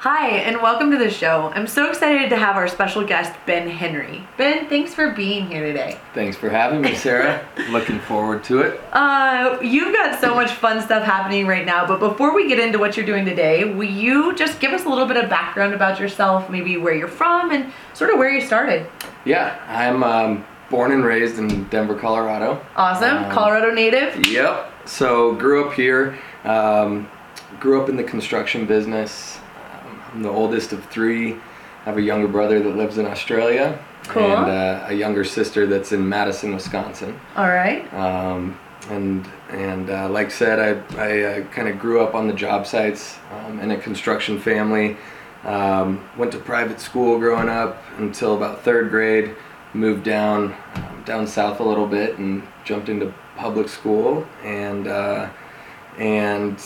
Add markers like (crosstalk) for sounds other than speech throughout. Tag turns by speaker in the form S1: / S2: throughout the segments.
S1: Hi, and welcome to the show. I'm so excited to have our special guest, Ben Henry. Ben, thanks for being here today.
S2: Thanks for having me, Sarah. (laughs) Looking forward to it.
S1: Uh, you've got so much fun stuff happening right now, but before we get into what you're doing today, will you just give us a little bit of background about yourself, maybe where you're from, and sort of where you started?
S2: Yeah, I'm um, born and raised in Denver, Colorado.
S1: Awesome.
S2: Um,
S1: Colorado native?
S2: Yep. So grew up here. Um, grew up in the construction business. I'm the oldest of three. I have a younger brother that lives in Australia.
S1: Cool.
S2: And uh, a younger sister that's in Madison, Wisconsin.
S1: All right.
S2: Um, and and uh, like I said, I, I uh, kind of grew up on the job sites um, in a construction family. Um, went to private school growing up until about third grade. Moved down um, down south a little bit and jumped into public school and uh, and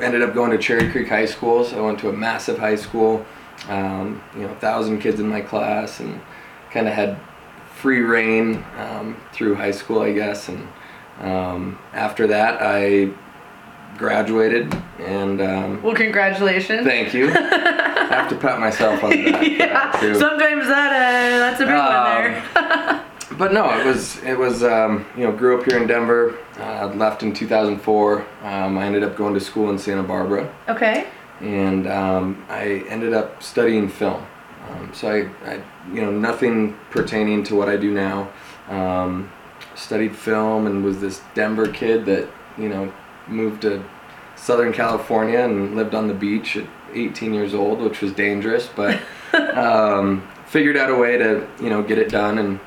S2: ended up going to Cherry Creek High School. So I went to a massive high school. Um, you know, a thousand kids in my class and kind of had free reign um, through high school, I guess. And um, after that, I graduated, and um,
S1: Well, congratulations.
S2: thank you. I have to pat myself on the (laughs) back.
S1: yeah.
S2: that.
S1: Sometimes that uh, that's a big one there. (laughs)
S2: but no, it was it was um, you know grew up here in Denver. Uh, left in 2004. Um, I ended up going to school in Santa Barbara,
S1: okay.
S2: and um, I ended up studying film. Um, so I, I, you know, nothing pertaining to what I do now. Um, studied film and was this Denver kid that you know moved to Southern California and lived on the beach at 18 years old, which was dangerous, but (laughs) um, figured out a way to you know get it done, and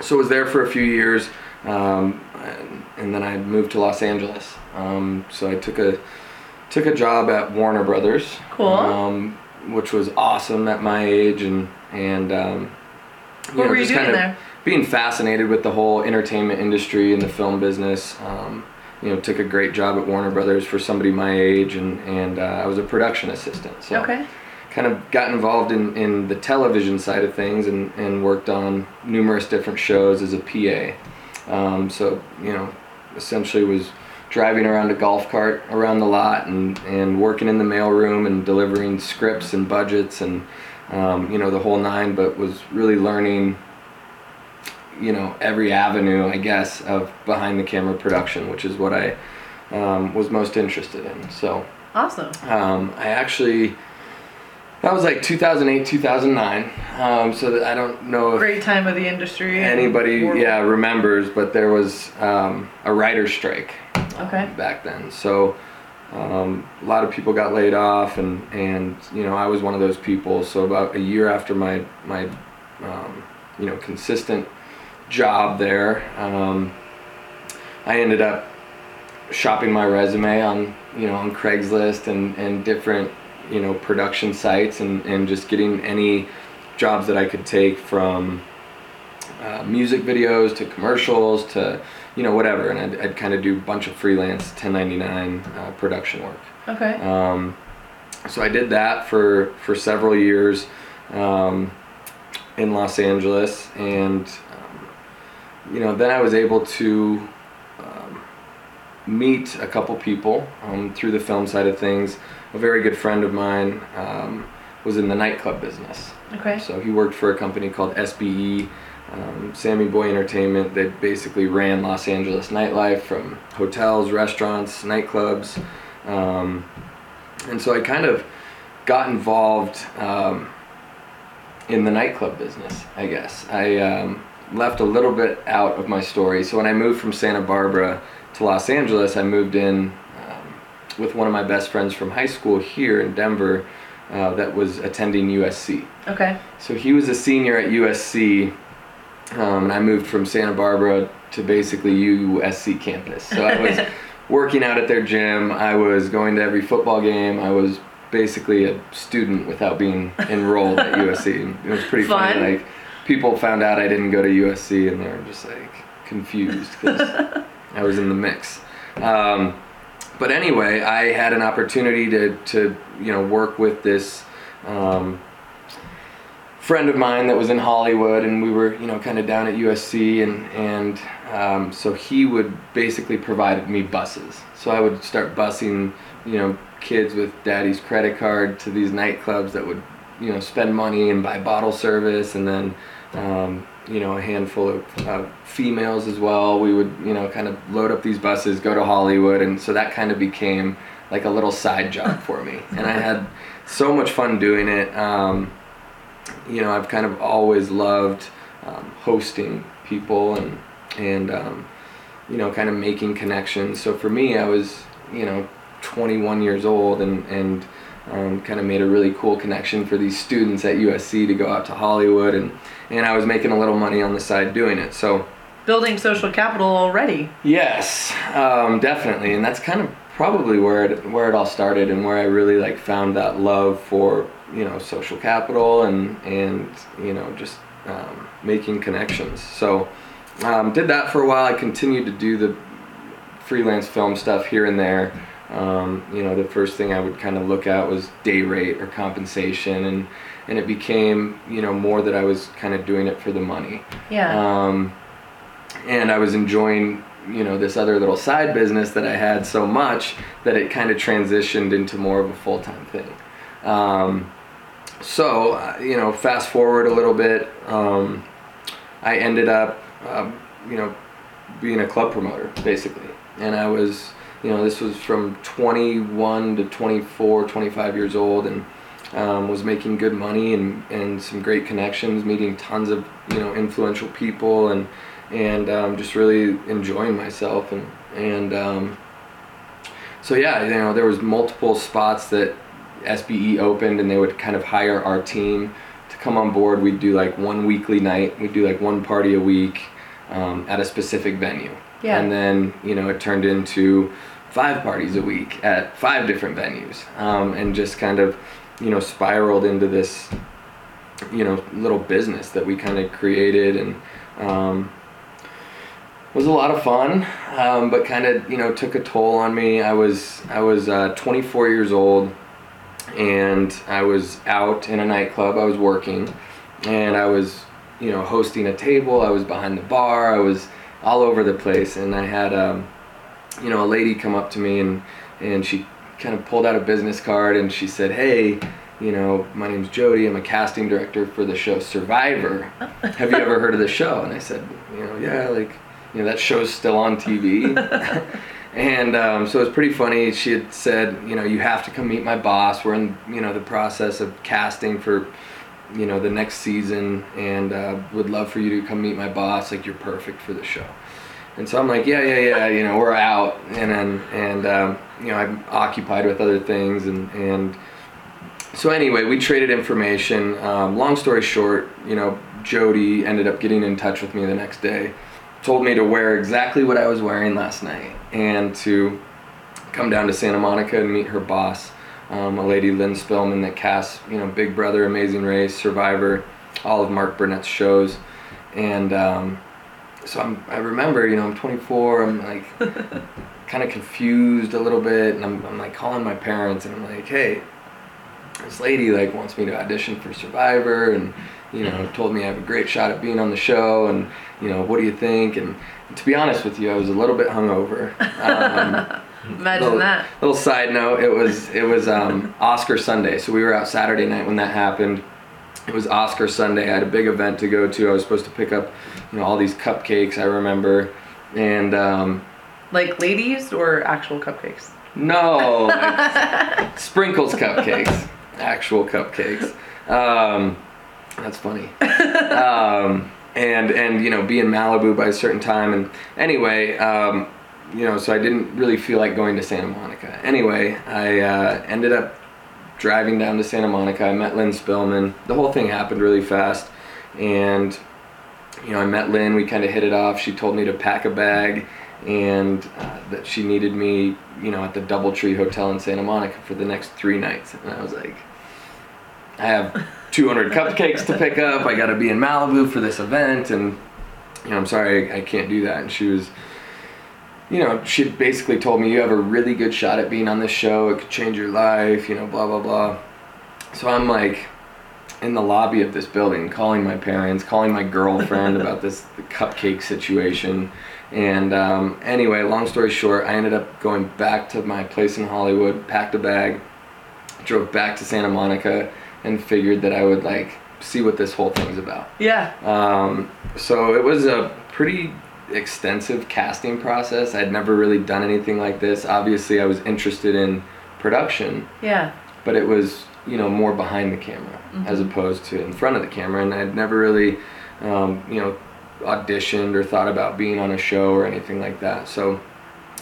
S2: so was there for a few years, um, and, and then I moved to Los Angeles. Um, so I took a took a job at Warner Brothers,
S1: Cool.
S2: um, which was awesome at my age, and and um,
S1: What were you
S2: just
S1: doing
S2: kind of
S1: there?
S2: being fascinated with the whole entertainment industry and the film business. Um, you know, took a great job at Warner Brothers for somebody my age, and and uh, I was a production assistant. So
S1: Okay.
S2: Kind of got involved in, in the television side of things and, and worked on numerous different shows as a PA. Um, so, you know, essentially was driving around a golf cart around the lot and, and working in the mailroom and delivering scripts and budgets and, um, you know, the whole nine, but was really learning, you know, every avenue, I guess, of behind the camera production, which is what I um, was most interested in. So,
S1: Awesome.
S2: um, I actually that was like 2008, 2009. Um, so that I don't know if
S1: Great time of the industry.
S2: anybody yeah remembers, but there was um, a writer's strike
S1: Okay.
S2: back then. So um, a lot of people got laid off, and and you know I was one of those people. So about a year after my my um, you know consistent job there, um, I ended up shopping my resume on you know on Craigslist and and different you know production sites and and just getting any jobs that I could take from uh, music videos to commercials to you know whatever and I'd, I'd kind of do a bunch of freelance 1099 uh, production work
S1: Okay.
S2: um, so I did that for for several years um, in Los Angeles, and um, you know then I was able to um, meet a couple people um, through the film side of things. A very good friend of mine um, was in the nightclub business.
S1: okay.
S2: So he worked for a company called SBE, um, Sammy Boy Entertainment. They basically ran Los Angeles nightlife from hotels, restaurants, nightclubs. Um, and so I kind of got involved um, in the nightclub business, I guess. I um, left a little bit out of my story. So when I moved from Santa Barbara to Los Angeles, I moved in with one of my best friends from high school here in Denver uh, that was attending USC.
S1: Okay.
S2: So he was a senior at USC, um, and I moved from Santa Barbara to basically USC campus. So I was (laughs) working out at their gym. I was going to every football game. I was basically a student without being enrolled at USC. (laughs) And it was pretty
S1: Fun.
S2: funny. Like people found out I didn't go to USC and they were just like confused because (laughs) I was in the mix. Um, but anyway, I had an opportunity to, to you know work with this um, friend of mine that was in Hollywood, and we were you know kind of down at USC, and and um, so he would basically provide me buses. So I would start busing you know kids with daddy's credit card to these nightclubs that would you know spend money and buy bottle service, and then um, you know a handful of uh, females as well. We would you know kind of load up these buses, go to Hollywood, and so that kind of became like a little side job (laughs) for me, and I had so much fun doing it. Um, you know, I've kind of always loved um, hosting people and and um, you know, kind of making connections. So for me, I was you know 21 years old and and um, kind of made a really cool connection for these students at USC to go out to Hollywood and and I was making a little money on the side doing it. So
S1: Building social capital already.
S2: Yes, um, definitely, and that's kind of probably where it where it all started, and where I really like found that love for you know social capital and and you know just um, making connections. So um, did that for a while. I continued to do the freelance film stuff here and there. Um, you know, the first thing I would kind of look at was day rate or compensation, and and it became you know more that I was kind of doing it for the money
S1: Yeah.
S2: um, and I was enjoying you know this other little side business that I had so much that it kind of transitioned into more of a full time thing. Um, so uh, you know, fast forward a little bit, um, I ended up um, you know being a club promoter basically, and I was you know this was from 21 to 24, 25 years old, and um, was making good money and, and some great connections, meeting tons of you know influential people and and um, just really enjoying myself and and um, so yeah you know there was multiple spots that SBE opened and they would kind of hire our team to come on board. We'd do like one weekly night. We'd do like one party a week um, at a specific venue.
S1: Yeah.
S2: And then you know it turned into five parties a week at five different venues um, and just kind of you know spiraled into this you know little business that we kind of created and um, was a lot of fun um, but kind of you know took a toll on me. I was i was uh, 24 years old and i was out in a nightclub. I was working and i was you know hosting a table. I was behind the bar. I was all over the place and i had um, you know a lady come up to me and and she kind of pulled out a business card and she said hey you know my name's jody. I'm a casting director for the show survivor. (laughs) Have you ever heard of the show? And i said you know yeah like you know that show's still on tv (laughs) and um, so it was pretty funny. She had said you know you have to come meet my boss. We're in you know the process of casting for you know the next season and uh, would love for you to come meet my boss like you're perfect for the show and so I'm like, yeah, yeah, yeah, you know, we're out, and then, and um, you know, I'm occupied with other things, and and so anyway, we traded information. Um, long story short, you know, Jody ended up getting in touch with me the next day, told me to wear exactly what I was wearing last night, and to come down to Santa Monica and meet her boss, um, a lady Lynne Spillman that casts, you know, Big Brother, Amazing Race, Survivor, all of Mark Burnett's shows, and. Um, so I'm, I remember, you know, I'm 24. I'm like (laughs) kind of confused a little bit, and I'm, I'm like calling my parents, and I'm like, hey, this lady like wants me to audition for Survivor, and you know, told me I have a great shot at being on the show, and you know, what do you think? And, to be honest with you, I was a little bit hungover. (laughs) Um,
S1: Imagine
S2: little,
S1: that.
S2: Little side note: it was it was um, Oscar Sunday, so we were out Saturday night when that happened. It was Oscar Sunday. I had a big event to go to. I was supposed to pick up, you know, all these cupcakes. I remember, and um,
S1: Like ladies or actual cupcakes?
S2: no, (laughs) like sprinkles cupcakes, actual cupcakes. Um, that's funny. (laughs) Um, and and you know, be in Malibu by a certain time. And anyway, um, you know, so I didn't really feel like going to Santa Monica. Anyway, I uh, ended up driving down to Santa Monica. I met Lynne Spillman. The whole thing happened really fast, and you know, I met Lynne. We kind of hit it off. She told me to pack a bag and uh, that she needed me, you know, at the DoubleTree Hotel in Santa Monica for the next three nights. And I was like, I have 200 cupcakes to pick up. I got to be in Malibu for this event, and you know, I'm sorry, I, I can't do that. And she was, you know, she basically told me, you have a really good shot at being on this show. It could change your life. You know, blah blah blah. So I'm like in the lobby of this building, calling my parents, calling my girlfriend (laughs) about this cupcake situation. And um, anyway, long story short, I ended up going back to my place in Hollywood, packed a bag, drove back to Santa Monica, and figured that I would like see what this whole thing's about.
S1: Yeah.
S2: Um, so it was a pretty extensive casting process. I'd never really done anything like this. Obviously, I was interested in production,
S1: Yeah.
S2: but it was you know more behind the camera as opposed to in front of the camera, and I'd never really um, you know auditioned or thought about being on a show or anything like that. So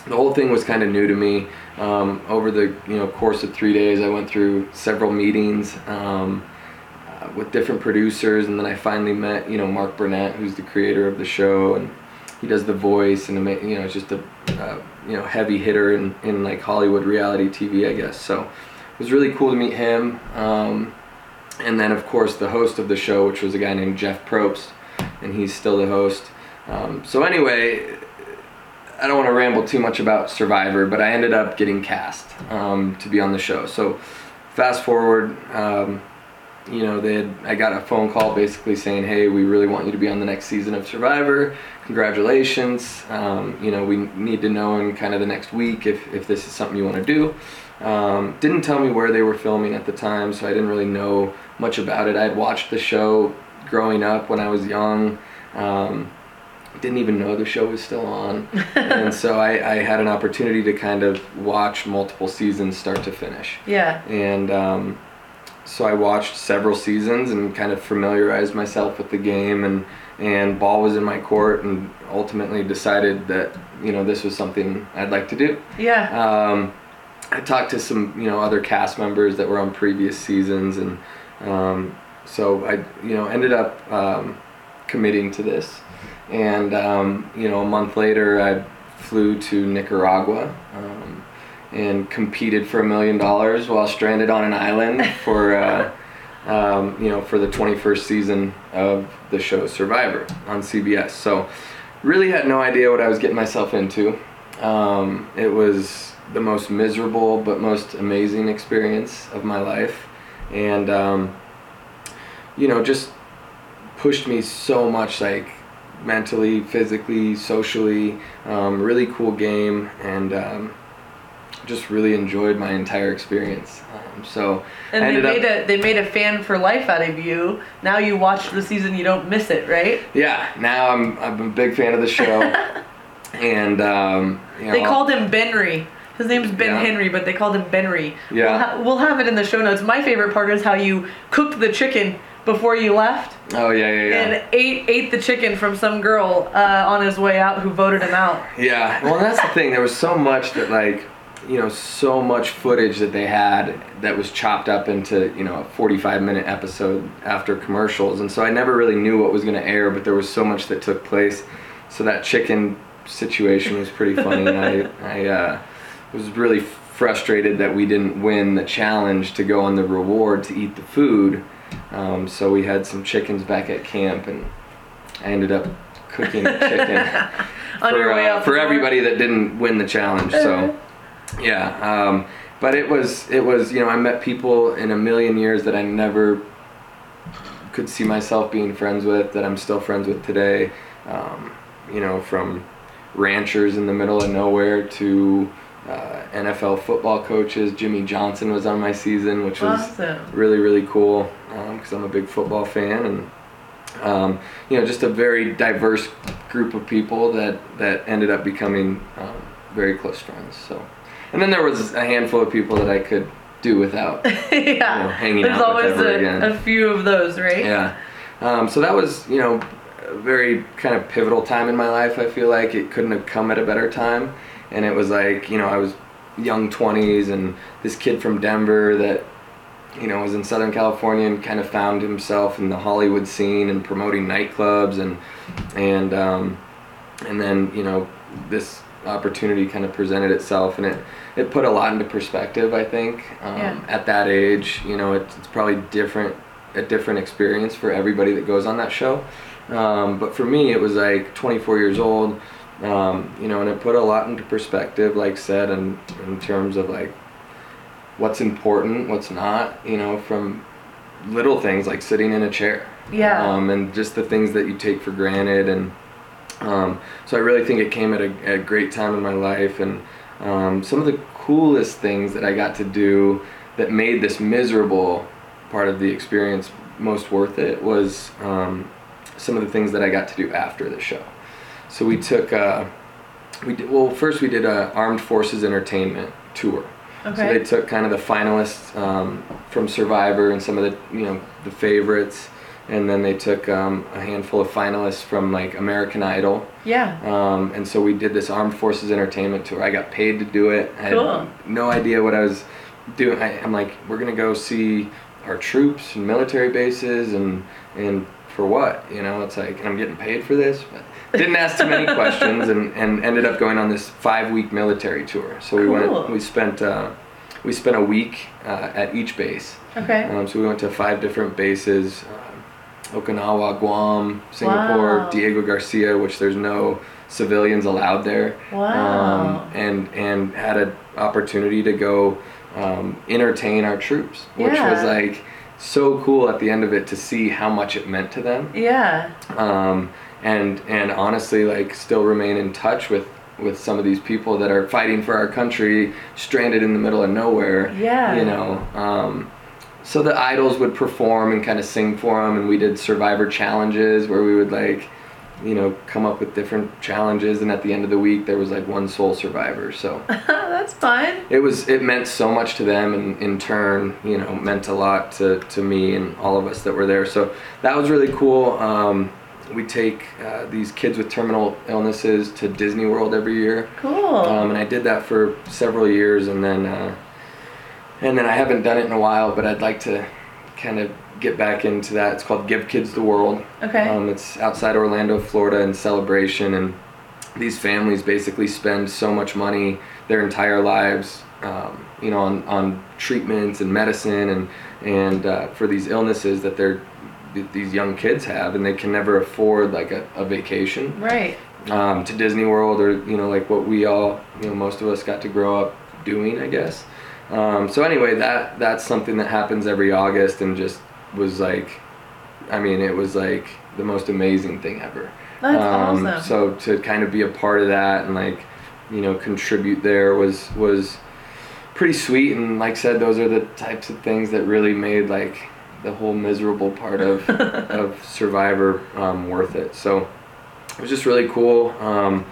S2: the whole thing was kind of new to me. Um, over the you know course of three days, I went through several meetings um, uh, with different producers, and then I finally met you know Mark Burnett, who's the creator of the show, and he does the voice, and you know just a uh, you know heavy hitter in, in like Hollywood reality TV, I guess. So it was really cool to meet him. Um, and then of course the host of the show, which was a guy named Jeff Probst, and he's still the host. Um, so anyway, I don't want to ramble too much about Survivor, but I ended up getting cast um, to be on the show. So fast forward, um, you know, they had, I got a phone call basically saying, "Hey, we really want you to be on the next season of Survivor. Congratulations. Um, you know, we need to know in kind of the next week if if this is something you want to do." Um, didn't tell me where they were filming at the time, so I didn't really know much about it. I had watched the show growing up when I was young. Um, didn't even know the show was still on. (laughs) and so I, I had an opportunity to kind of watch multiple seasons start to finish.
S1: Yeah.
S2: And um, so I watched several seasons and kind of familiarized myself with the game and and ball was in my court and ultimately decided that you know this was something I'd like to do.
S1: Yeah.
S2: Um, I talked to some, you know, other cast members that were on previous seasons, and um, so I, you know, ended up um, committing to this. And um, you know, a month later, I flew to Nicaragua um, and competed for a million dollars while stranded on an island (laughs) for, uh, um, you know, for the 21st season of the show Survivor on CBS. So, really had no idea what I was getting myself into. Um, it was the most miserable but most amazing experience of my life, and um, you know, just pushed me so much, like mentally, physically, socially. Um, really cool game, and um, just really enjoyed my entire experience. Um, so
S1: And they
S2: ended up-
S1: made a they made a fan for life out of you. Now you watch the season, you don't miss it, right?
S2: yeah, now I'm I'm a big fan of the show, (laughs) and um, you know,
S1: They called him Benry. His name's Ben
S2: Yeah.
S1: Henry, but they called him Benry.
S2: Yeah.
S1: We'll, ha- we'll have it in the show notes. My favorite part is how you cooked the chicken before you left
S2: Oh yeah, yeah, yeah.
S1: and ate ate the chicken from some girl uh, on his way out who voted him out.
S2: Yeah, well, that's the thing. There was so much that, like, you know, so much footage that they had that was chopped up into, you know, a 45 minute episode after commercials. And so I never really knew what was going to air, but there was so much that took place. So that chicken situation was pretty funny. and I, (laughs) I uh, was really frustrated that we didn't win the challenge to go on the reward to eat the food. Um, so we had some chickens back at camp, and I ended up cooking chicken (laughs) for, uh, for everybody that didn't win the challenge. So, yeah. Um, but it was it was you know I met people in a million years that I never could see myself being friends with that I'm still friends with today. Um, you know, from ranchers in the middle of nowhere to uh, NFL football coaches. Jimmy Johnson was on my season, which was
S1: Awesome.
S2: really really cool because I'm a big football fan and um, you know just a very diverse group of people that that ended up becoming um, very close friends. So and then there was a handful of people that I could do without. (laughs)
S1: yeah.
S2: know, hanging
S1: There's
S2: out with
S1: always
S2: ever
S1: a,
S2: again.
S1: a few of those, right?
S2: Yeah. Um, so that was, you know, a very kind of pivotal time in my life. I feel like it couldn't have come at a better time. And it was like, you know, I was young 20s and this kid from Denver that, you know, was in Southern California and kind of found himself in the Hollywood scene and promoting nightclubs and, and, um, and then, you know, this opportunity kind of presented itself, and it it put a lot into perspective. I think um,
S1: Yeah.
S2: at that age, you know, it's, it's probably different a different experience for everybody that goes on that show. Um, but for me, it was like 24 years old, um, you know, and it put a lot into perspective, like said, and in terms of like what's important, what's not, you know, from little things like sitting in a chair,
S1: Yeah.
S2: um, and just the things that you take for granted, and um, so I really think it came at a, a great time in my life, and um, some of the coolest things that I got to do that made this miserable part of the experience most worth it was um, some of the things that I got to do after the show. So we took, uh, we did, well, first we did a Armed Forces Entertainment tour.
S1: Okay.
S2: So they took kind of the finalists um, from Survivor and some of the, you know, the favorites, and then they took um, a handful of finalists from like American Idol.
S1: yeah.
S2: Um, and so we did this Armed Forces Entertainment tour. I got paid to do it. I
S1: Cool.
S2: had no idea what I was doing. I, I'm like, we're gonna go see our troops and military bases, and and for what? You know, it's like, I'm getting paid for this. But didn't ask too many (laughs) questions, and, and ended up going on this five week military tour. So we
S1: Cool.
S2: went. We spent uh, we spent a week uh, at each base.
S1: Okay.
S2: Um, so we went to five different bases: Okinawa, Guam, Singapore,
S1: Wow.
S2: Diego Garcia, which there's no civilians allowed there.
S1: Wow.
S2: Um, and and had an opportunity to go um, entertain our troops, which was like so cool at the end of it to see how much it meant to them.
S1: yeah.
S2: Um, and and honestly, like still remain in touch with with some of these people that are fighting for our country, stranded in the middle of nowhere.
S1: Yeah.
S2: You know. Um, so the idols would perform and kind of sing for them, and we did survivor challenges where we would like, you know, come up with different challenges, and at the end of the week there was like one sole survivor. So (laughs)
S1: That's fun.
S2: it was it meant so much to them, and in turn, you know, meant a lot to to me and all of us that were there. So that was really cool. Um, we take uh, these kids with terminal illnesses to Disney World every year.
S1: Cool.
S2: Um, and I did that for several years, and then uh, and then I haven't done it in a while, but I'd like to kind of get back into that. It's called Give Kids the World.
S1: okay.
S2: Um, it's outside Orlando, Florida, in celebration, and these families basically spend so much money their entire lives, um, you know, on, on treatments and medicine and and uh, for these illnesses that they're these young kids have, and they can never afford like a, a vacation
S1: right.
S2: um, to Disney World or you know like what we all you know most of us got to grow up doing I guess. Um, so anyway, that that's something that happens every August and just was like, I mean, it was like the most amazing thing ever.
S1: That's
S2: um,
S1: awesome.
S2: So to kind of be a part of that and like, you know, contribute there was was pretty sweet. And like I said, those are the types of things that really made like the whole miserable part of (laughs) of Survivor um, worth it. So it was just really cool. Um,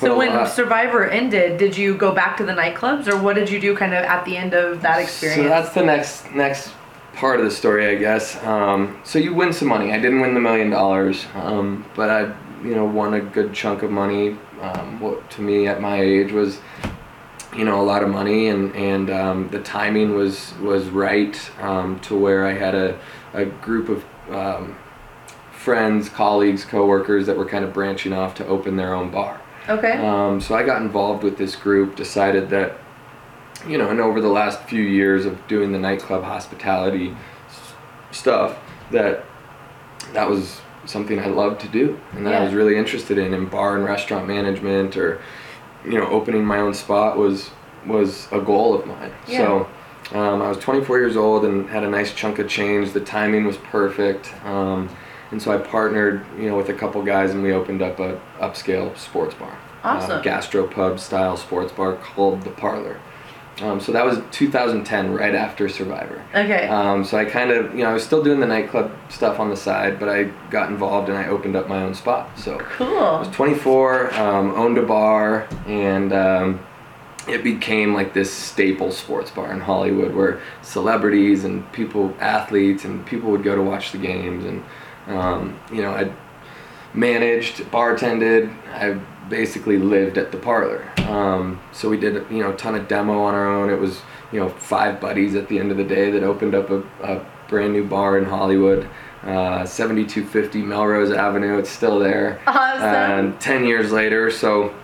S1: So when
S2: lot-
S1: Survivor ended, did you go back to the nightclubs, or what did you do kind of at the end of that experience?
S2: So that's the next next part of the story, I guess. Um, so you win some money. I didn't win the million dollars, um, but I, you know, won a good chunk of money. Um, what to me at my age was, you know, a lot of money, and and um, the timing was was right um, to where I had a a group of um, friends, colleagues, coworkers that were kind of branching off to open their own bar.
S1: Okay.
S2: Um, so I got involved with this group, decided that, you know, and over the last few years of doing the nightclub hospitality s- stuff, that that was something I loved to do and that I was really interested in, in bar and restaurant management or, you know, opening my own spot was was a goal of mine. Yeah. So um, I was 24 years old and had a nice chunk of change. The timing was perfect. Um, and so I partnered, you know, with a couple guys, and we opened up a upscale sports bar,
S1: Awesome.
S2: uh, gastropub style sports bar called the Parlor. Um, so that was 2010, right after Survivor.
S1: okay.
S2: Um, so I kind of, you know, I was still doing the nightclub stuff on the side, but I got involved and I opened up my own spot. So cool. I was 24, um, owned a bar, and um, it became like this staple sports bar in Hollywood where celebrities and people, athletes, and people would go to watch the games. And, um, you know, I managed, bartended, I basically lived at the parlor. Um, so we did, you know, a ton of demo on our own. It was, you know, five buddies at the end of the day that opened up a, a brand new bar in Hollywood. uh, 7250 Melrose Avenue. It's still there.
S1: Awesome.
S2: And 10 years later, so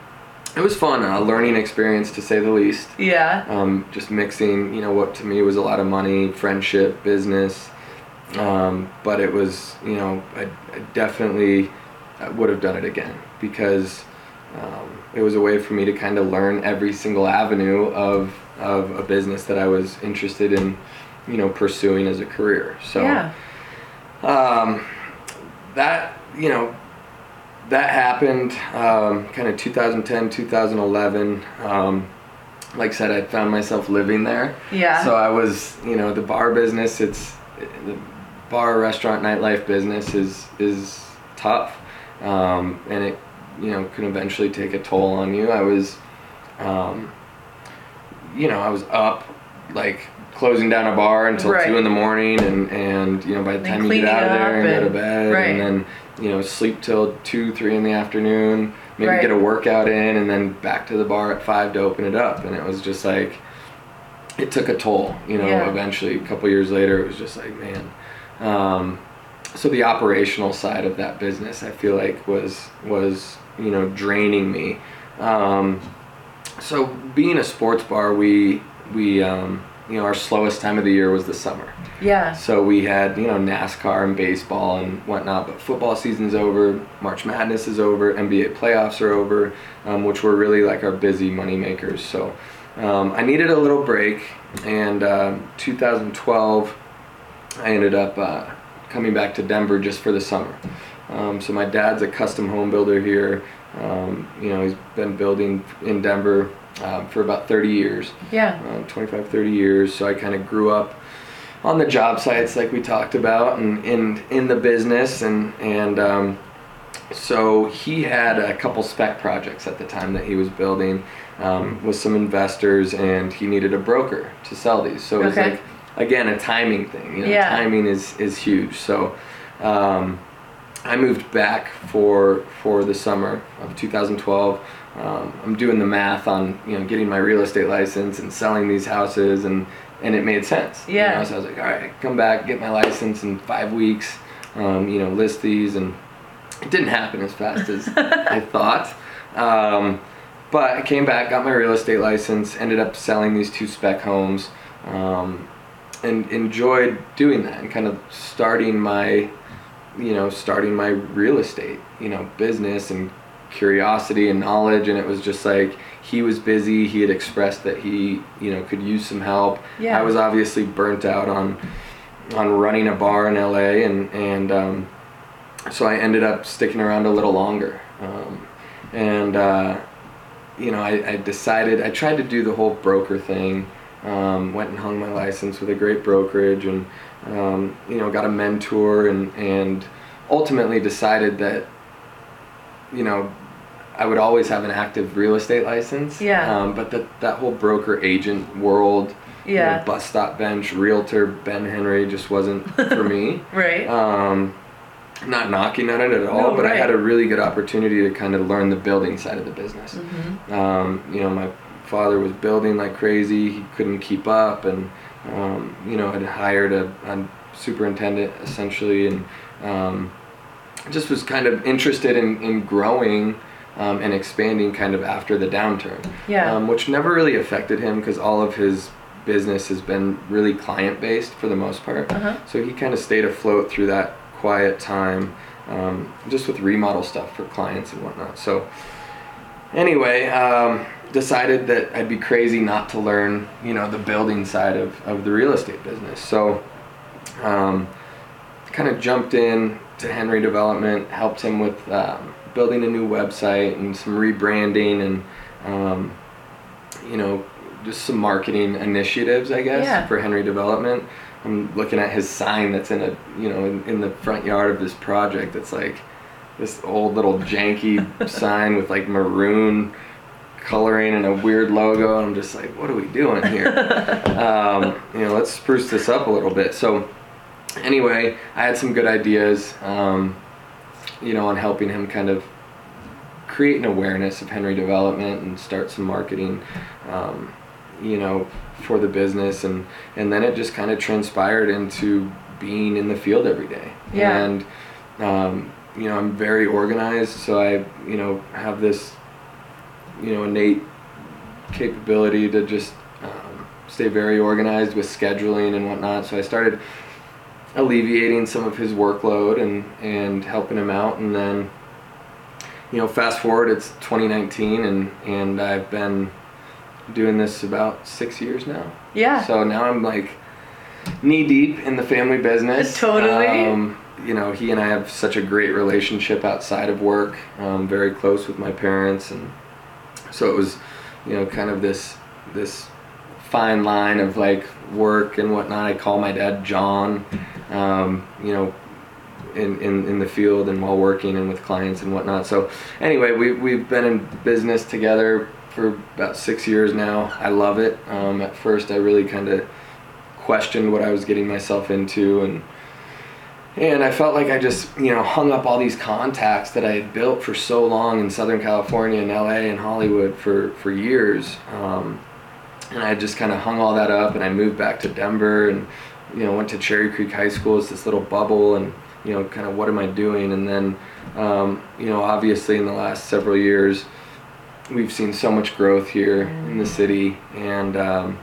S2: it was fun, a learning experience to say the least.
S1: yeah.
S2: Um, just mixing, you know, what to me was a lot of money, friendship, business. Um, but it was, you know, I, I definitely I would have done it again because um, it was a way for me to kind of learn every single avenue of, of a business that I was interested in, you know, pursuing as a career. So
S1: yeah.
S2: um, that, you know, that happened um, kind of 2010, 2011. Um, like I said, I found myself living there.
S1: Yeah.
S2: So I was, you know, the bar business. It's the bar, restaurant, nightlife business is is tough, um, and it, you know, can eventually take a toll on you. I was, um, you know, I was up, like closing down a bar until
S1: Right.
S2: two in the morning, and and you know by the time you get out of there and go to bed,
S1: right.
S2: and then you know sleep till two, three in the afternoon. Maybe
S1: Right.
S2: get a workout in, and then back to the bar at five to open it up, and it was just like it took a toll, you know.
S1: Yeah.
S2: Eventually, a couple years later, it was just like, man. Um, so the operational side of that business, I feel like, was was you know draining me. Um, so being a sports bar, we we um, you know our slowest time of the year was the summer.
S1: Yeah.
S2: So we had you know NASCAR and baseball and whatnot, but football season's over, March Madness is over, NBA playoffs are over, um, which were really like our busy money makers. So um, I needed a little break, and um 2012 I ended up uh, coming back to Denver just for the summer. Um, so my dad's a custom home builder here. Um, you know, he's been building in Denver um, for about 30 years
S1: Yeah.
S2: um, 25 30 years so i kind of grew up on the job sites like we talked about and in in the business and and um, so he had a couple spec projects at the time that he was building um, with some investors and he needed a broker to sell these so it was
S1: Okay.
S2: like again a timing thing you know
S1: Yeah.
S2: timing is is huge so um, I moved back for for the summer of 2012. Um, I'm doing the math on you know getting my real estate license and selling these houses and and it made sense. you
S1: Yeah.
S2: know? So I was like, all right, come back, get my license in five weeks. Um, you know, list these and it didn't happen as fast as (laughs) I thought. Um, but I came back, got my real estate license, ended up selling these two spec homes, um, and enjoyed doing that and kind of starting my, you know, starting my real estate, you know, business and curiosity and knowledge. And it was just like he was busy. He had expressed that he, you know, could use some help.
S1: Yeah.
S2: I was obviously burnt out on on running a bar in LA, and and um, so I ended up sticking around a little longer. Um, and uh, you know, I, I decided I tried to do the whole broker thing. Um, went and hung my license with a great brokerage, and um, you know, got a mentor, and and ultimately decided that you know I would always have an active real estate license.
S1: Yeah.
S2: Um, but that that whole broker agent world, you know,
S1: Yeah.
S2: bus stop bench, realtor, Ben Henry just wasn't for me. (laughs)
S1: Right.
S2: Um, not knocking on it at all,
S1: No,
S2: but I had a really good opportunity to kind of learn the building side of the business.
S1: Mm-hmm.
S2: Um, you know, my father was building like crazy. He couldn't keep up, and um, you know, had hired a, a superintendent essentially, and um, just was kind of interested in, in growing um, and expanding kind of after the downturn
S1: Yeah.
S2: um, which never really affected him because all of his business has been really client based for the most part.
S1: Uh-huh.
S2: So he kind of stayed afloat through that quiet time, um, just with remodel stuff for clients and whatnot. So anyway, um, decided that I'd be crazy not to learn, you know, the building side of, of the real estate business. So um, kind of jumped in to Henry Development, helped him with um, building a new website and some rebranding and um, you know just some marketing initiatives, I guess,
S1: Yeah.
S2: for Henry Development. I'm looking at his sign that's in a you know in, in the front yard of this project. It's like this old little janky (laughs) sign with like maroon coloring and a weird logo. And I'm just like, what are we doing here? (laughs) um, you know, let's spruce this up a little bit. So anyway, I had some good ideas, um, you know, on helping him kind of create an awareness of Henry Development and start some marketing, um, you know, for the business, and and then it just kind of transpired into being in the field every day.
S1: Yeah.
S2: And um, you know, I'm very organized, so I you know have this you know innate capability to just um, stay very organized with scheduling and whatnot. So I started alleviating some of his workload and and helping him out, and then you know, fast forward, it's 2019, and and I've been doing this about six years now.
S1: Yeah.
S2: So now I'm like knee deep in the family business.
S1: Totally.
S2: Um, you know, he and I have such a great relationship outside of work. Um, very close with my parents, and so it was, you know, kind of this this fine line of like work and whatnot. I call my dad John. Um, you know, in, in, in the field and while working and with clients and whatnot. So anyway, we, we've been in business together for about six years now. I love it. Um, at first, I really kind of questioned what I was getting myself into and and I felt like I just, you know, hung up all these contacts that I had built for so long in Southern California and LA and Hollywood for, for years. Um, and I just kind of hung all that up and I moved back to Denver and, you know, went to Cherry Creek High School. It's this little bubble and, you know, kind of what am I doing? And then, um, you know, obviously in the last several years, we've seen so much growth here in the city and um,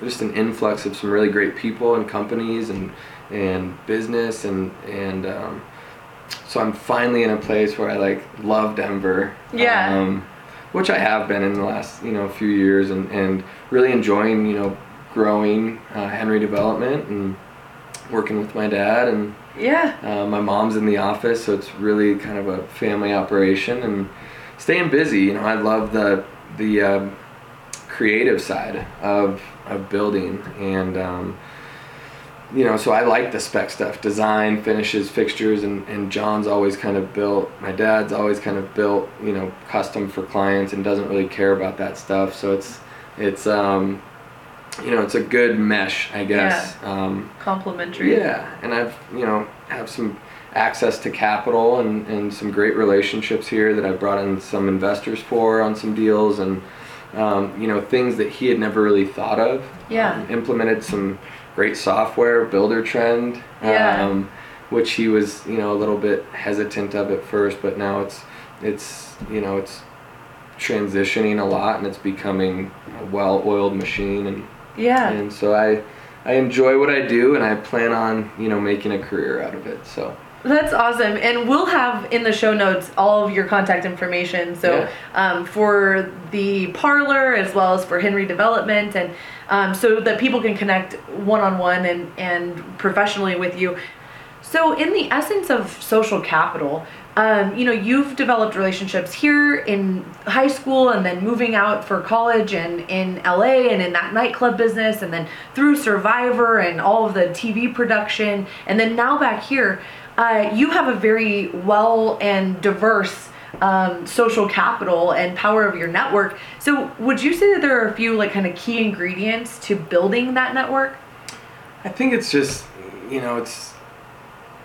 S2: just an influx of some really great people and companies and and business and and um, so I'm finally in a place where I like love Denver.
S1: Yeah.
S2: Um, which I have been in the last you know few years and and really enjoying you know growing uh, Henry Development and working with my dad and
S1: Yeah.
S2: uh, my mom's in the office, so it's really kind of a family operation and staying busy. You know, I love the the um, creative side of of building, and um, you know, so I like the spec stuff, design, finishes, fixtures, and and John's always kind of built. My dad's always kind of built, you know, custom for clients and doesn't really care about that stuff. So it's it's um, you know, it's a good mesh, I guess. Um,
S1: Complimentary.
S2: yeah, and I've you know have some access to capital and, and some great relationships here that I've brought in some investors for on some deals and um, you know things that he had never really thought of.
S1: Yeah.
S2: Um, implemented some great software, Buildertrend,
S1: Yeah.
S2: um, which he was you know a little bit hesitant of at first, but now it's it's you know it's transitioning a lot and it's becoming a well-oiled machine and
S1: Yeah.
S2: and so I I enjoy what I do and I plan on you know making a career out of it so
S1: That's awesome. And we'll have in the show notes all of your contact information. So
S2: Yeah.
S1: um, for the parlor as well as for Henry Development, and um, so that people can connect one on one and and professionally with you. So in the essence of social capital, um, you know, you've developed relationships here in high school and then moving out for college and in LA and in that nightclub business and then through Survivor and all of the TV production and then now back here, uh, you have a very well and diverse um, social capital and power of your network. So would you say that there are a few like kind of key ingredients to building that network?
S2: I think it's just you know it's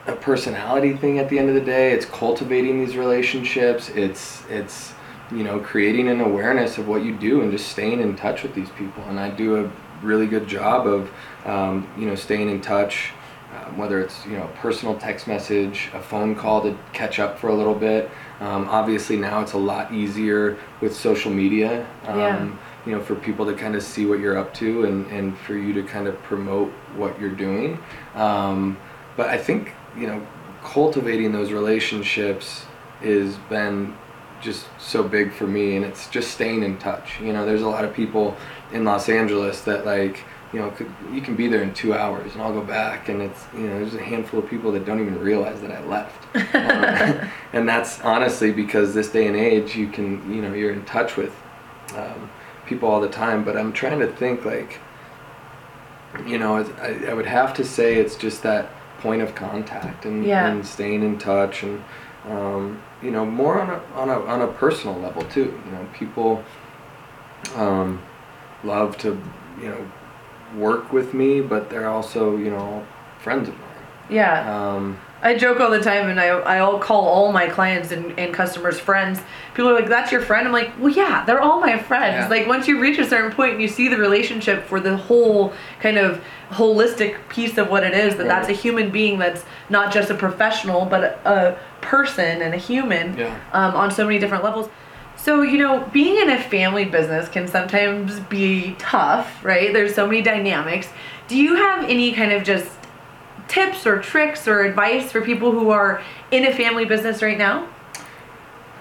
S2: a personality thing at the end of the day it's cultivating these relationships it's it's you know creating an awareness of what you do and just staying in touch with these people and I do a really good job of um, you know staying in touch um, whether it's you know a personal text message a phone call to catch up for a little bit. Um, obviously now it's a lot easier with social media um,
S1: Yeah.
S2: you know for people to kind of see what you're up to and, and for you to kind of promote what you're doing. Um, but i think you know cultivating those relationships has been just so big for me and it's just staying in touch. You know there's a lot of people in los angeles that like you know could, you can be there in two hours and i'll go back and it's you know there's a handful of people that don't even realize that i left (laughs) Um, (laughs) and that's honestly because this day and age you can you know you're in touch with um, people all the time but i'm trying to think like you know I, I would have to say it's just that point of contact and,
S1: Yeah.
S2: and staying in touch and um, you know more on a, on a on a personal level too you know people um, love to you know work with me but they're also you know friends of mine
S1: Yeah.
S2: um,
S1: I joke all the time, and I I'll call all my clients and, and customers friends. People are like, "That's your friend." I'm like, "Well, yeah, they're all my friends."
S2: Yeah.
S1: Like once you reach a certain point and you see the relationship for the whole kind of holistic piece of what it is, that that's a human being that's not just a professional, but a, a person and a human
S2: Yeah.
S1: um, on so many different levels. So, you know, being in a family business can sometimes be tough, right? There's so many dynamics. Do you have any kind of just tips or tricks or advice for people who are in a family business right now?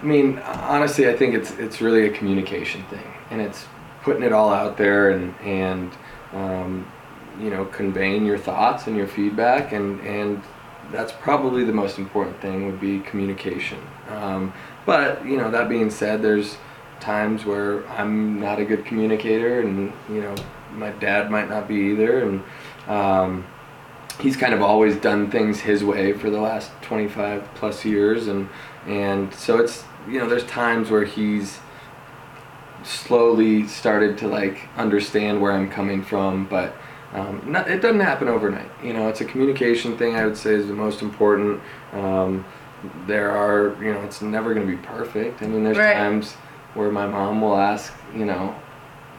S2: I mean, honestly, I think it's it's really a communication thing, and it's putting it all out there and and um, you know conveying your thoughts and your feedback, and and that's probably the most important thing would be communication. Um, but you know, that being said, there's times where I'm not a good communicator, and you know, my dad might not be either, and um, he's kind of always done things his way for the last 25 plus years. And and so it's you know there's times where he's slowly started to like understand where I'm coming from. But um, not, it doesn't happen overnight. You know it's a communication thing I would say is the most important. Um, there are you know it's never going to be perfect. I mean there's
S1: Right.
S2: times where my mom will ask you know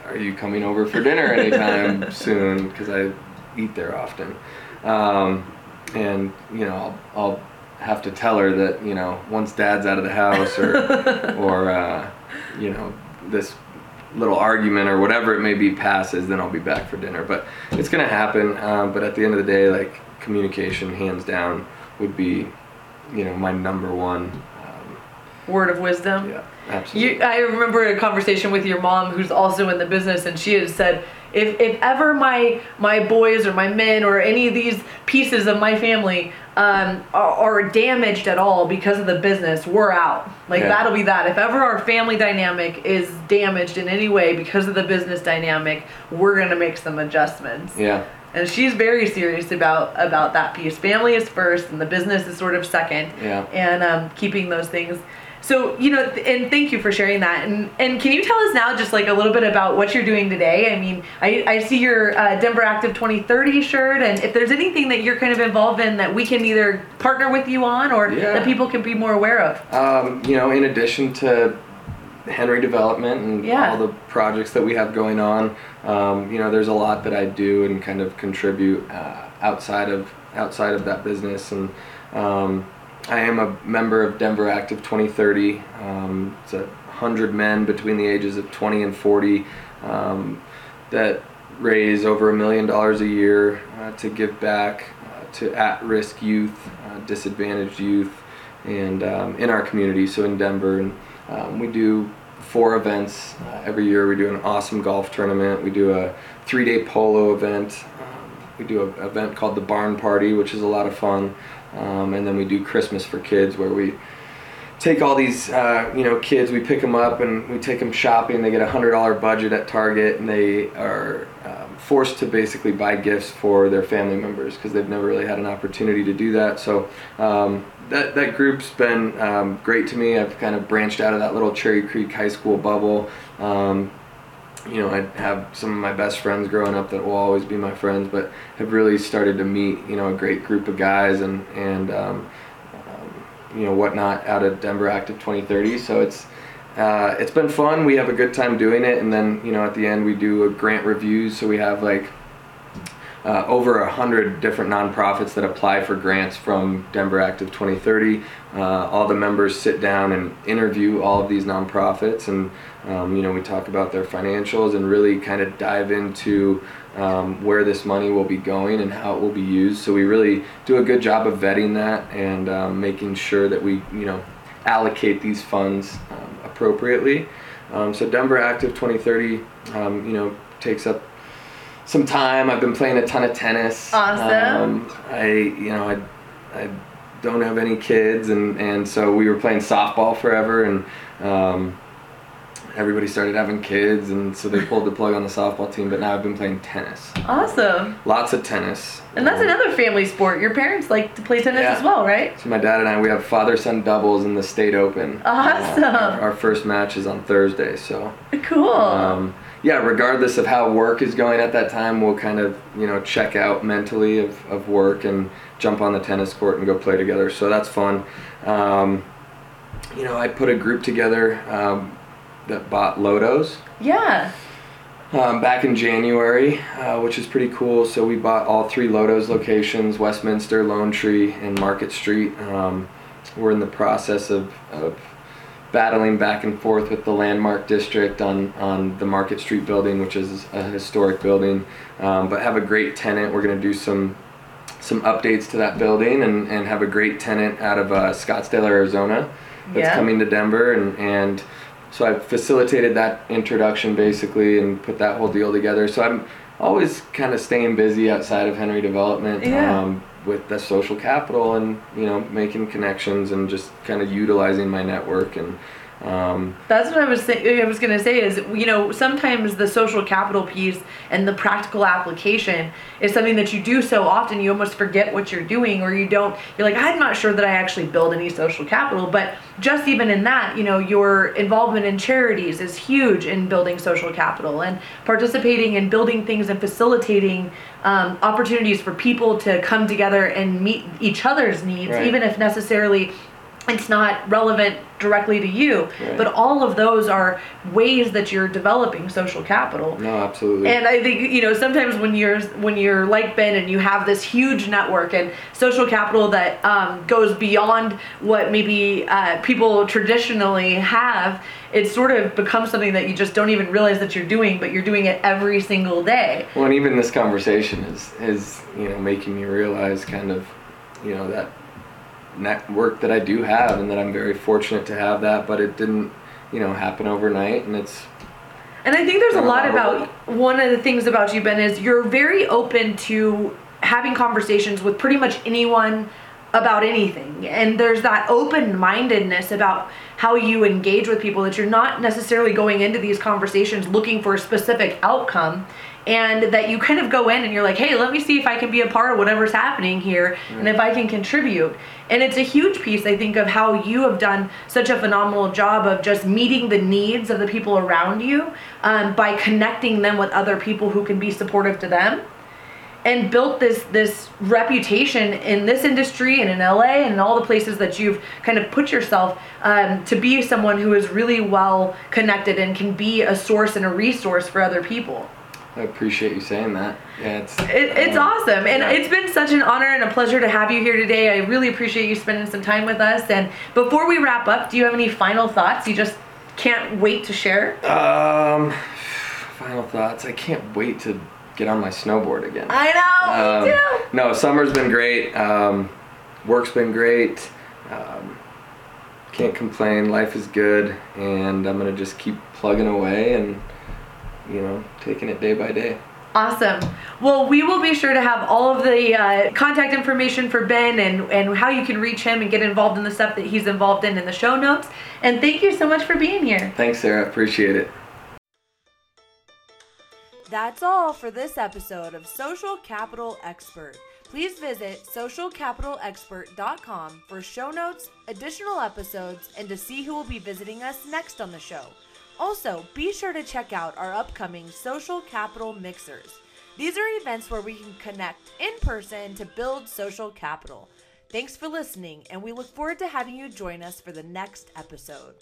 S2: are you coming over for dinner anytime (laughs) soon? Because I eat there often. Um, and you know I'll, I'll have to tell her that you know once dad's out of the house or (laughs) or uh, you know this little argument or whatever it may be passes then I'll be back for dinner. But it's gonna happen. Um, but at the end of the day like communication hands down would be you know my number one um,
S1: Word of wisdom?
S2: yeah absolutely
S1: You, I remember a conversation with your mom, who's also in the business, and she had said, "If if ever my my boys or my men or any of these pieces of my family um, are, are damaged at all because of the business, we're out. Like
S2: Yeah.
S1: that'll be that. If ever our family dynamic is damaged in any way because of the business dynamic, we're gonna make some adjustments."
S2: yeah
S1: And she's very serious about about that piece. Family is first, and the business is sort of second
S2: yeah
S1: and um, keeping those things. So you know, th- and thank you for sharing that. And and can you tell us now just like a little bit about what you're doing today? I mean, I, I see your uh, Denver Active 2030 shirt, and if there's anything that you're kind of involved in that we can either partner with you on or
S2: Yeah.
S1: that people can be more aware of.
S2: Um, you know, in addition to Henry Development and
S1: Yeah.
S2: all the projects that we have going on, um, you know, there's a lot that I do and kind of contribute uh, outside of outside of that business. And um, I am a member of Denver Active 2030. Um, it's a hundred men between the ages of 20 and 40 um, that raise over a million dollars a year uh, to give back uh, to at-risk youth, uh, disadvantaged youth, and um, in our community. So in Denver, and um, we do four events uh, every year. We do an awesome golf tournament. We do a three-day polo event. Um, we do an event called the Barn Party, which is a lot of fun. Um, and then we do Christmas for kids, where we take all these uh, you know kids we pick them up and we take them shopping they get a hundred dollar budget at target and they are um, forced to basically buy gifts for their family members because they've never really had an opportunity to do that so um, that, that group's been um, great to me i've kind of branched out of that little cherry creek high school bubble um, you know, I have some of my best friends growing up that will always be my friends, but have really started to meet, you know, a great group of guys and and um, um, you know whatnot out of Denver Active 2030. So it's uh, it's been fun. We have a good time doing it, and then you know at the end we do a grant review. So we have like uh, over a hundred different nonprofits that apply for grants from Denver Active 2030. Uh, all the members sit down and interview all of these nonprofits, and um, you know we talk about their financials and really kind of dive into um, where this money will be going and how it will be used. So we really do a good job of vetting that and um, making sure that we you know allocate these funds um, appropriately. Um, so Denver Active 2030, um, you know, takes up some time. I've been playing a ton of tennis.
S1: Awesome.
S2: Um, I, you know, I, I don't have any kids, and and so we were playing softball forever, and um, everybody started having kids, and so they pulled the plug on the softball team. But now I've been playing tennis.
S1: Awesome.
S2: Lots of tennis.
S1: And that's
S2: Um,
S1: another family sport. Your parents like to play tennis
S2: Yeah.
S1: as well, right?
S2: So my dad and I, we have father-son doubles in the state open.
S1: Awesome.
S2: Uh, our, our first match is on Thursday, so.
S1: Cool.
S2: Yeah, regardless of how work is going at that time, we'll kind of you know check out mentally of, of work and jump on the tennis court and go play together. So that's fun. Um, you know, I put a group together um, that bought LoDo's.
S1: Yeah.
S2: Um, back in January, uh, which is pretty cool. So we bought all three LoDo's locations: Westminster, Lone Tree, and Market Street. Um, we're in the process of, of battling back and forth with the landmark district on, on the Market Street building, which is a historic building, um, but have a great tenant. We're going to do some some updates to that building and, and have a great tenant out of uh, Scottsdale, Arizona, that's
S1: Yeah.
S2: coming to Denver, and and so I facilitated that introduction basically and put that whole deal together. So I'm always kind of staying busy outside of Henry Development.
S1: Yeah.
S2: Um, with the social capital and you know making connections and just kind of utilizing my network and um,
S1: That's what I was I was gonna say is you know sometimes the social capital piece and the practical application is something that you do so often you almost forget what you're doing or you don't you're like I'm not sure that I actually build any social capital but just even in that you know your involvement in charities is huge in building social capital and participating in building things and facilitating um, opportunities for people to come together and meet each other's needs
S2: Right.
S1: even if necessarily it's not relevant directly to you
S2: Right.
S1: but all of those are ways that you're developing social capital.
S2: No absolutely.
S1: And i think you know sometimes when you're when you're like ben and you have this huge network and social capital that um, goes beyond what maybe uh, people traditionally have it sort of becomes something that you just don't even realize that you're doing but you're doing it every single day.
S2: Well, and even this conversation is is you know making me realize kind of you know that network that I do have and that I'm very fortunate to have that, but it didn't you know happen overnight, and it's
S1: And I think there's a lot about one of the things about you, Ben, is you're very open to having conversations with pretty much anyone about anything. And there's that open mindedness about how you engage with people that you're not necessarily going into these conversations looking for a specific outcome. And that you kind of go in and you're like, hey, let me see if I can be a part of whatever's happening here and if I can contribute. And it's a huge piece, I think, of how you have done such a phenomenal job of just meeting the needs of the people around you um, by connecting them with other people who can be supportive to them and built this this reputation in this industry and in LA and in all the places that you've kind of put yourself um, to be someone who is really well connected and can be a source and a resource for other people.
S2: I appreciate you saying that. Yeah, it's
S1: It, it's
S2: um,
S1: awesome, and
S2: yeah.
S1: it's been such an honor and a pleasure to have you here today. I really appreciate you spending some time with us. And before we wrap up, do you have any final thoughts you just can't wait to share?
S2: Um, final thoughts. I can't wait to get on my snowboard again.
S1: I know,
S2: Um,
S1: me too.
S2: No, summer's been great. Um, work's been great. Um, can't complain. Life is good, and I'm gonna just keep plugging away and you know taking it day by day.
S1: Awesome. Well, we will be sure to have all of the uh, contact information for Ben and, and how you can reach him and get involved in the stuff that he's involved in in the show notes. And thank you so much for being here.
S2: Thanks, Sarah. Appreciate it.
S1: That's all for this episode of Social Capital Expert. Please visit socialcapitalexpert.com for show notes, additional episodes, and to see who will be visiting us next on the show. Also, be sure to check out our upcoming Social Capital Mixers. These are events where we can connect in person to build social capital. Thanks for listening, and we look forward to having you join us for the next episode.